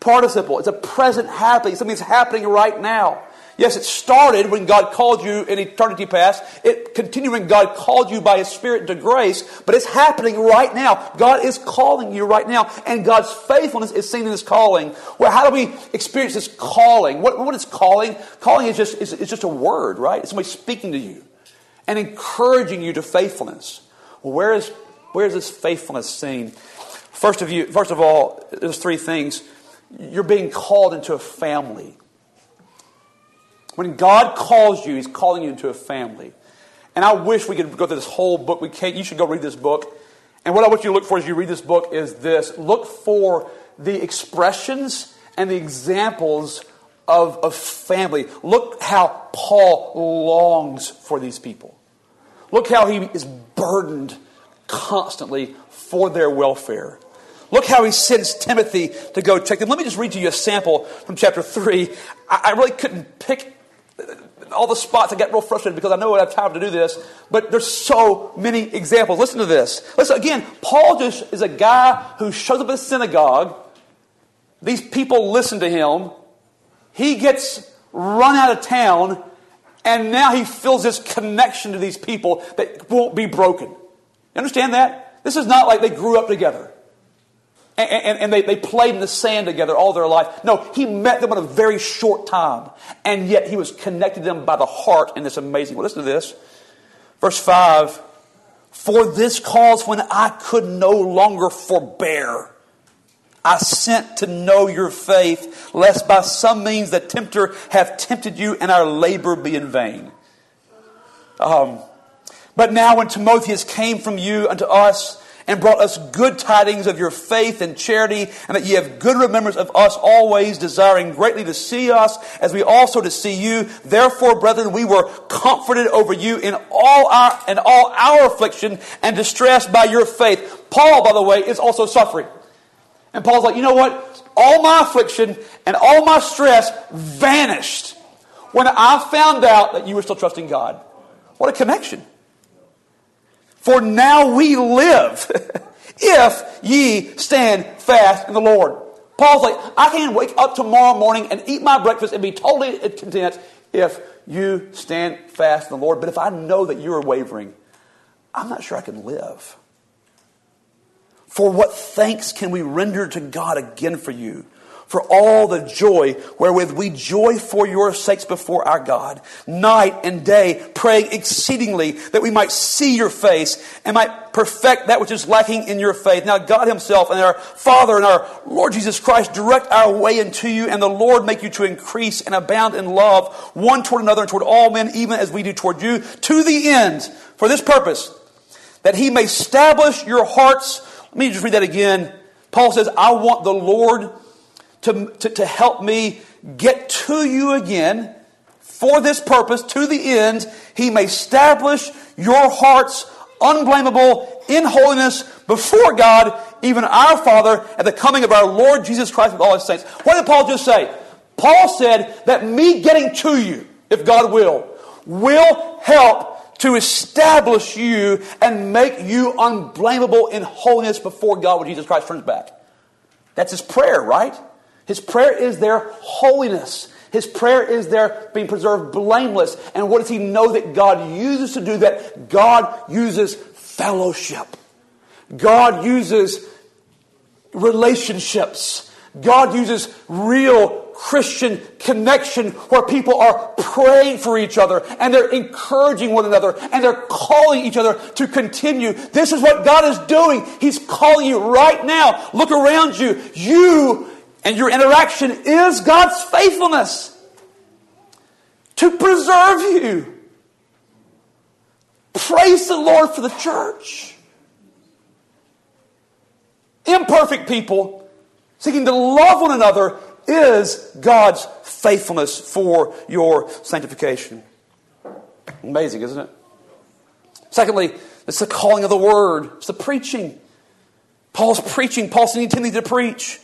participle. It's a present happening, Something's happening right now. Yes, it started when God called you in eternity past. It continued when God called you by His Spirit to grace, but it's happening right now. God is calling you right now, and God's faithfulness is seen in His calling. Well, how do we experience this calling? What, what is calling? Calling is just, is, is just a word, right? It's somebody speaking to you and encouraging you to faithfulness. Well, where is, where is this faithfulness seen? First of, you, first of all, there's three things you're being called into a family. When God calls you, He's calling you into a family. And I wish we could go through this whole book. We can't. You should go read this book. And what I want you to look for as you read this book is this look for the expressions and the examples of, of family. Look how Paul longs for these people. Look how he is burdened constantly for their welfare. Look how he sends Timothy to go check them. Let me just read to you a sample from chapter 3. I, I really couldn't pick all the spots. I get real frustrated because I know I have time to do this, but there's so many examples. Listen to this. Listen, again, Paul just is a guy who shows up at a synagogue. These people listen to him. He gets run out of town, and now he feels this connection to these people that won't be broken. You understand that? This is not like they grew up together and, and, and, they, they played in the sand together all their life. No, he met them in a very short time, and yet he was connected to them by the heart in this amazing. Well, listen to this. Verse 5 For this cause, when I could no longer forbear, I sent to know your faith, lest by some means the tempter have tempted you and our labor be in vain. Um, but now when Timotheus came from you unto us, and brought us good tidings of your faith and charity, and that ye have good remembrance of us always, desiring greatly to see us, as we also to see you. Therefore, brethren, we were comforted over you in all our in all our affliction and distress by your faith. Paul, by the way, is also suffering. And Paul's like, you know what? All my affliction and all my stress vanished when I found out that you were still trusting God. What a connection. For now we live [LAUGHS] if ye stand fast in the Lord. Paul's like, I can wake up tomorrow morning and eat my breakfast and be totally content if you stand fast in the Lord. But if I know that you're wavering, I'm not sure I can live. For what thanks can we render to God again for you? For all the joy wherewith we joy for your sakes before our God, night and day, praying exceedingly that we might see your face and might perfect that which is lacking in your faith. Now, God Himself and our Father and our Lord Jesus Christ direct our way into you, and the Lord make you to increase and abound in love one toward another and toward all men, even as we do toward you, to the end, for this purpose, that He may establish your hearts. Let me just read that again. Paul says, I want the Lord to, to, to help me get to you again for this purpose, to the end, he may establish your hearts unblameable in holiness before God, even our Father, at the coming of our Lord Jesus Christ with all his saints. What did Paul just say? Paul said that me getting to you, if God will, will help to establish you and make you unblameable in holiness before God when Jesus Christ turns back. That's his prayer, right? His prayer is their holiness. His prayer is their being preserved blameless. And what does he know that God uses to do that? God uses fellowship. God uses relationships. God uses real Christian connection where people are praying for each other and they're encouraging one another and they're calling each other to continue. This is what God is doing. He's calling you right now. Look around you. You and your interaction is God's faithfulness to preserve you. Praise the Lord for the church. Imperfect people seeking to love one another is God's faithfulness for your sanctification. Amazing, isn't it? Secondly, it's the calling of the word, it's the preaching. Paul's preaching, Paul's sending Timothy to preach.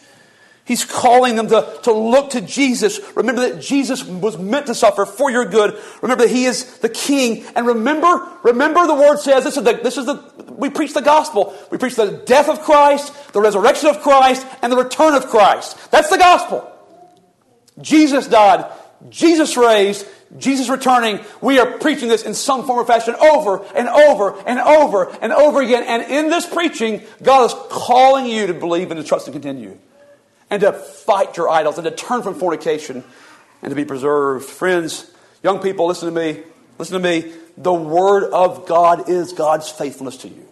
He's calling them to, to look to Jesus. Remember that Jesus was meant to suffer for your good. Remember that He is the King. And remember, remember the Word says, this is the, this is the, we preach the gospel. We preach the death of Christ, the resurrection of Christ, and the return of Christ. That's the gospel. Jesus died. Jesus raised. Jesus returning. We are preaching this in some form or fashion over and over and over and over again. And in this preaching, God is calling you to believe and to trust and continue and to fight your idols and to turn from fornication and to be preserved. Friends, young people, listen to me. Listen to me. The Word of God is God's faithfulness to you.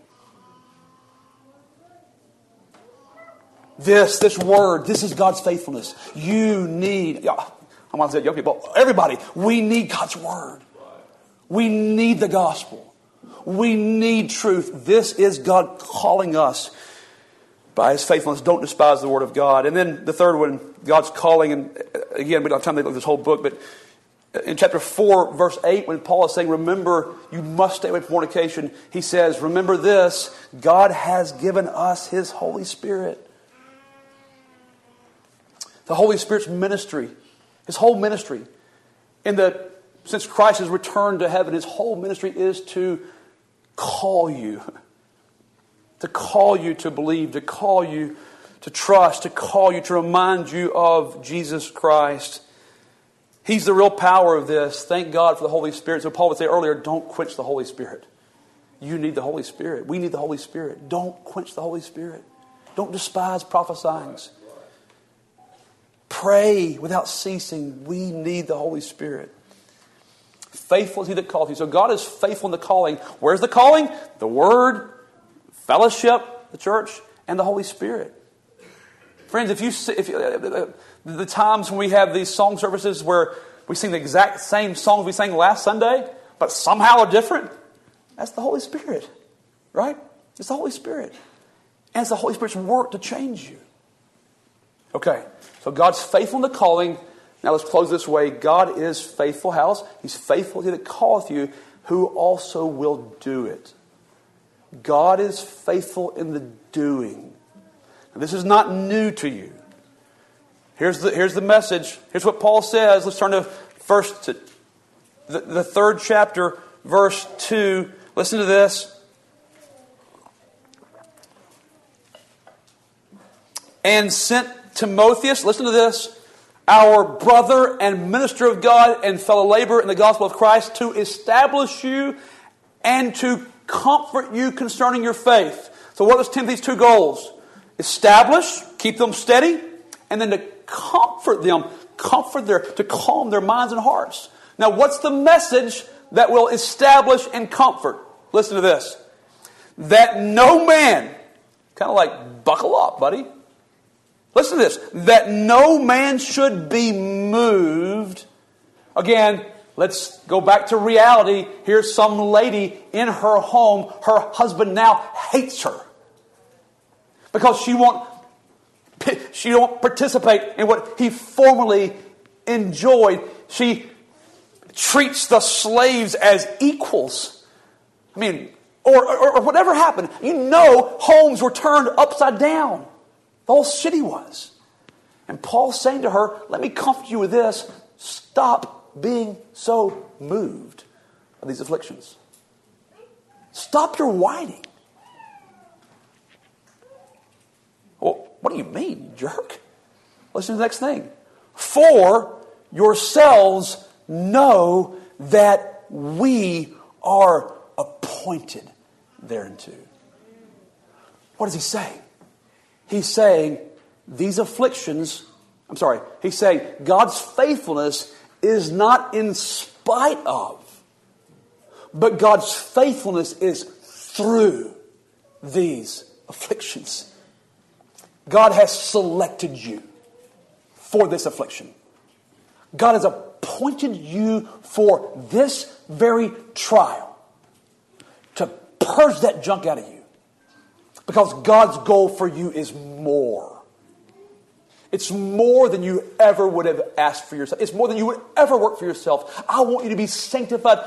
This, this Word, this is God's faithfulness. You need, I want to say young people, everybody, we need God's Word. We need the gospel. We need truth. This is God calling us by his faithfulness. Don't despise the word of God. And then the third one, God's calling, and uh, again, we don't have time to look at this whole book, but in chapter 4, verse 8, when Paul is saying, Remember, you must stay away from fornication, he says, Remember this, God has given us his Holy Spirit. The Holy Spirit's ministry, his whole ministry, in the since Christ has returned to heaven, his whole ministry is to call you, [LAUGHS] to call you to believe, to call you to trust, to call you, to remind you of Jesus Christ. He's the real power of this. Thank God for the Holy Spirit. So Paul would say earlier, don't quench the Holy Spirit. You need the Holy Spirit. We need the Holy Spirit. Don't quench the Holy Spirit. Don't despise prophesying. Pray without ceasing. We need the Holy Spirit. Faithful is he that calls you. So God is faithful in the calling. Where's the calling? The Word, fellowship, the church, and the Holy Spirit. Friends, if you, if you, uh, uh, the times when we have these song services where we sing the exact same songs we sang last Sunday, but somehow are different, that's the Holy Spirit, right? It's the Holy Spirit. And it's the Holy Spirit's work to change you. Okay, so God's faithful in the calling. Now let's close this way. God is faithful. House. He's faithful to he that calleth you, who also will do it. God is faithful in the doing. Now, this is not new to you. Here's the, here's the message. Here's what Paul says. Let's turn to first to the, the third chapter, verse 2. Listen to this. And sent Timotheus, listen to this, our brother and minister of God and fellow laborer in the gospel of Christ, to establish you and to comfort you concerning your faith. So, what was Timothy's two goals? Establish, keep them steady, and then to comfort them, comfort their, to calm their minds and hearts. Now, what's the message that will establish and comfort? Listen to this. That no man, kind of like buckle up, buddy. Listen to this. That no man should be moved. Again, let's go back to reality. Here's some lady in her home. Her husband now hates her because she won't she won't participate in what he formerly enjoyed. She treats the slaves as equals. I mean, or, or, or, whatever happened. You know, homes were turned upside down. The whole city was. And Paul's saying to her, Let me comfort you with this. Stop being so moved by these afflictions. Stop your whining. Well, what do you mean, jerk? Listen to the next thing. For yourselves know that we are appointed thereunto. What does he say? He's saying these afflictions, I'm sorry, he's saying God's faithfulness is not in spite of, but God's faithfulness is through these afflictions. God has selected you for this affliction. God has appointed you for this very trial to purge that junk out of you. Because God's goal for you is more. It's more than you ever would have asked for yourself. It's more than you would ever work for yourself. I want you to be sanctified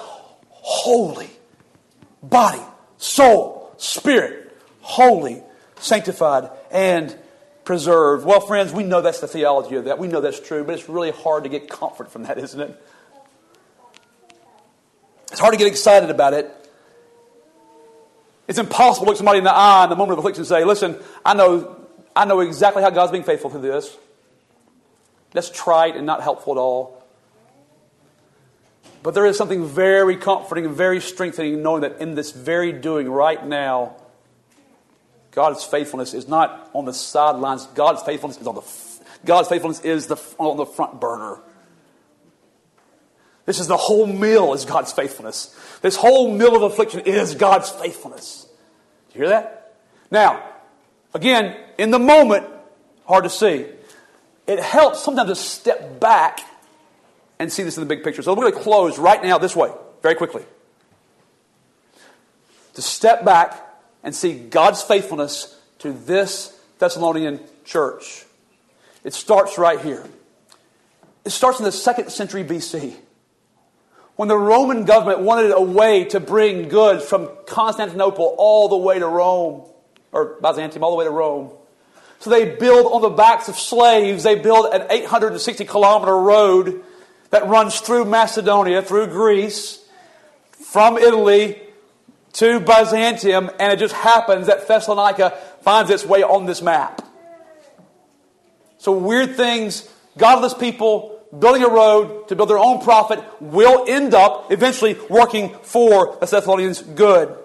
holy. Body, soul, spirit, holy, sanctified, and preserved. Well, friends, we know that's the theology of that. We know that's true, but it's really hard to get comfort from that, isn't it? It's hard to get excited about it. It's impossible to look somebody in the eye in the moment of affliction and say, listen, I know, I know exactly how God's being faithful through this. That's trite and not helpful at all. But there is something very comforting and very strengthening knowing that in this very doing right now, God's faithfulness is not on the sidelines. God's faithfulness is on the God's faithfulness is the, on the front burner. This is the whole meal is God's faithfulness. This whole meal of affliction is God's faithfulness. Do you hear that? Now, again, in the moment, hard to see. It helps sometimes to step back and see this in the big picture. So we're going to close right now this way, very quickly. to step back and see God's faithfulness to this Thessalonian church. It starts right here. It starts in the second century BC when the Roman government wanted a way to bring goods from Constantinople all the way to Rome, or Byzantium all the way to Rome. So they build on the backs of slaves, they build an 860 kilometer road that runs through Macedonia, through Greece, from Italy to Byzantium, and it just happens that Thessalonica finds its way on this map. So weird things, godless people building a road to build their own profit will end up eventually working for the Thessalonians' good.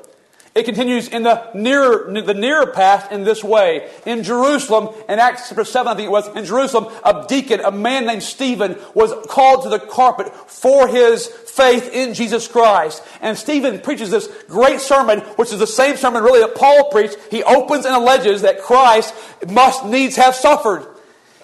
It continues in the nearer, the nearer past in this way. In Jerusalem, in Acts chapter 7, I think it was, in Jerusalem, a deacon, a man named Stephen, was called to the carpet for his faith in Jesus Christ. And Stephen preaches this great sermon, which is the same sermon really that Paul preached. He opens and alleges that Christ must needs have suffered.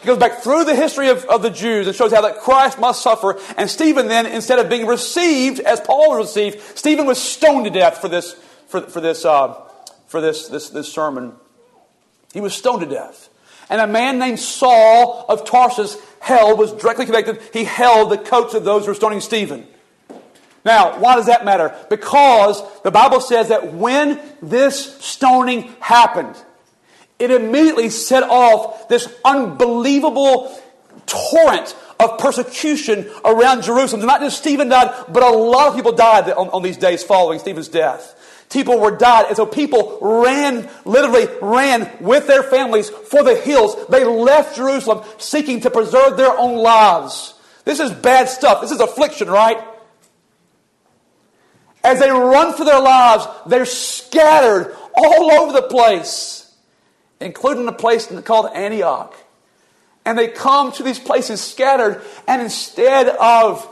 He goes back through the history of, of the Jews and shows how that Christ must suffer. And Stephen then, instead of being received as Paul received, Stephen was stoned to death for this, for, for this, uh, for this, this, this sermon. He was stoned to death. And a man named Saul of Tarsus held, was directly connected, he held the coats of those who were stoning Stephen. Now, why does that matter? Because the Bible says that when this stoning happened, it immediately set off this unbelievable torrent of persecution around Jerusalem. Not just Stephen died, but a lot of people died on, on these days following Stephen's death. People were died, and so people ran, literally ran with their families for the hills. They left Jerusalem seeking to preserve their own lives. This is bad stuff. This is affliction, right? As they run for their lives, they're scattered all over the place including a place called Antioch. And they come to these places scattered, and instead of,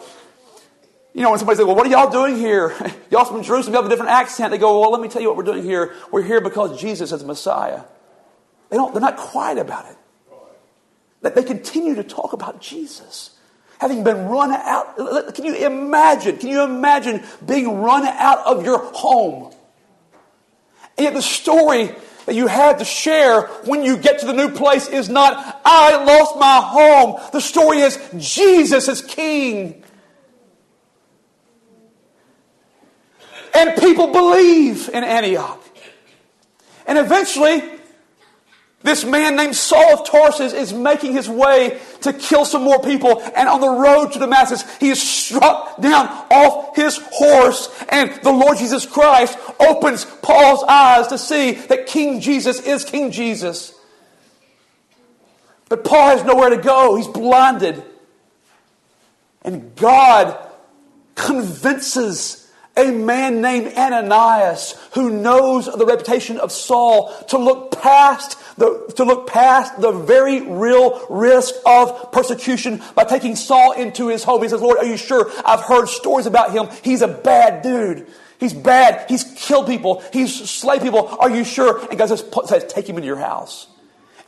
you know, when somebody says, Well, what are y'all doing here? [LAUGHS] y'all from Jerusalem, you have a different accent. They go, Well, let me tell you what we're doing here. We're here because Jesus is Messiah. They don't, they're not quiet about it. That they continue to talk about Jesus. Having been run out, can you imagine? Can you imagine being run out of your home? And yet the story that you had to share when you get to the new place is not, I lost my home. The story is, Jesus is King. And people believe in Antioch. And eventually, this man named Saul of Tarsus is making his way to kill some more people. And on the road to Damascus, he is struck down off his horse. And the Lord Jesus Christ opens Paul's eyes to see that King Jesus is King Jesus. But Paul has nowhere to go. He's blinded. And God convinces a man named Ananias who knows the reputation of Saul to look past the, to look past the very real risk of persecution by taking Saul into his home. He says, Lord, are you sure? I've heard stories about him. He's a bad dude. He's bad. He's killed people. He's slayed people. Are you sure? And God says, says take him into your house.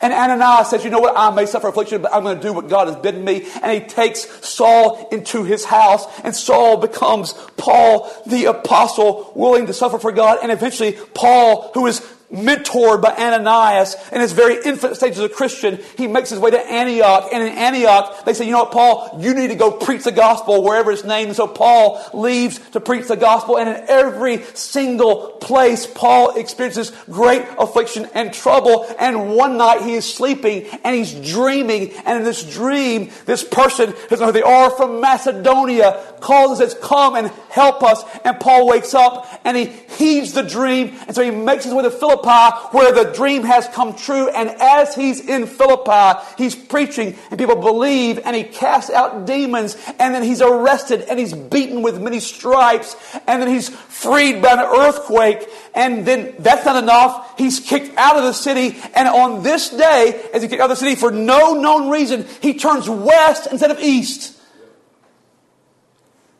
And Ananias says, You know what? I may suffer affliction, but I'm going to do what God has bidden me. And he takes Saul into his house, and Saul becomes Paul, the apostle, willing to suffer for God. And eventually, Paul, who is mentored by Ananias in his very infant stage as a Christian, he makes his way to Antioch. And in Antioch, they say, you know what, Paul, you need to go preach the gospel wherever it's named. And so Paul leaves to preach the gospel. And in every single place, Paul experiences great affliction and trouble. And one night he is sleeping and he's dreaming. And in this dream, this person, doesn't know who they are, from Macedonia, calls and says, come and help us. And Paul wakes up and he heeds the dream. And so he makes his way to Philippi Philippi where the dream has come true. And as he's in Philippi, he's preaching and people believe and he casts out demons and then he's arrested and he's beaten with many stripes and then he's freed by an earthquake. And then that's not enough. He's kicked out of the city. And on this day, as he kicked out of the city for no known reason, he turns west instead of east.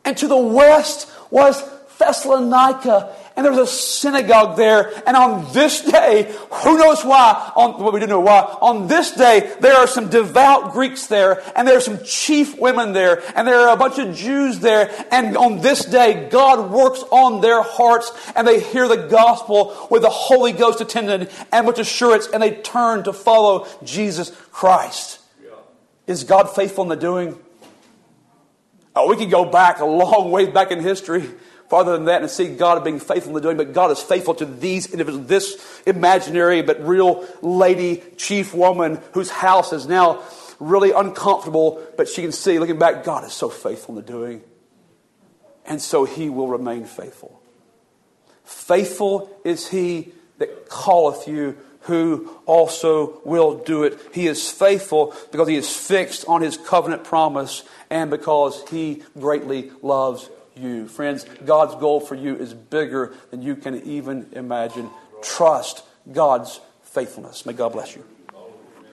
And to the west was Thessalonica and there's a synagogue there. And on this day, who knows why? On, well, we do know why. On this day, there are some devout Greeks there, and there are some chief women there, and there are a bunch of Jews there. And on this day, God works on their hearts, and they hear the gospel with the Holy Ghost attendant and with assurance, and they turn to follow Jesus Christ. Is God faithful in the doing? Oh, we could go back a long way back in history farther than that and see God being faithful in the doing, but God is faithful to these individuals, this imaginary but real lady, chief woman whose house is now really uncomfortable, but she can see, looking back, God is so faithful in the doing. And so he will remain faithful. Faithful is he that calleth you, who also will do it. He is faithful because he is fixed on his covenant promise and because he greatly loves you. Friends, God's goal for you is bigger than you can even imagine. Trust God's faithfulness. May God bless you.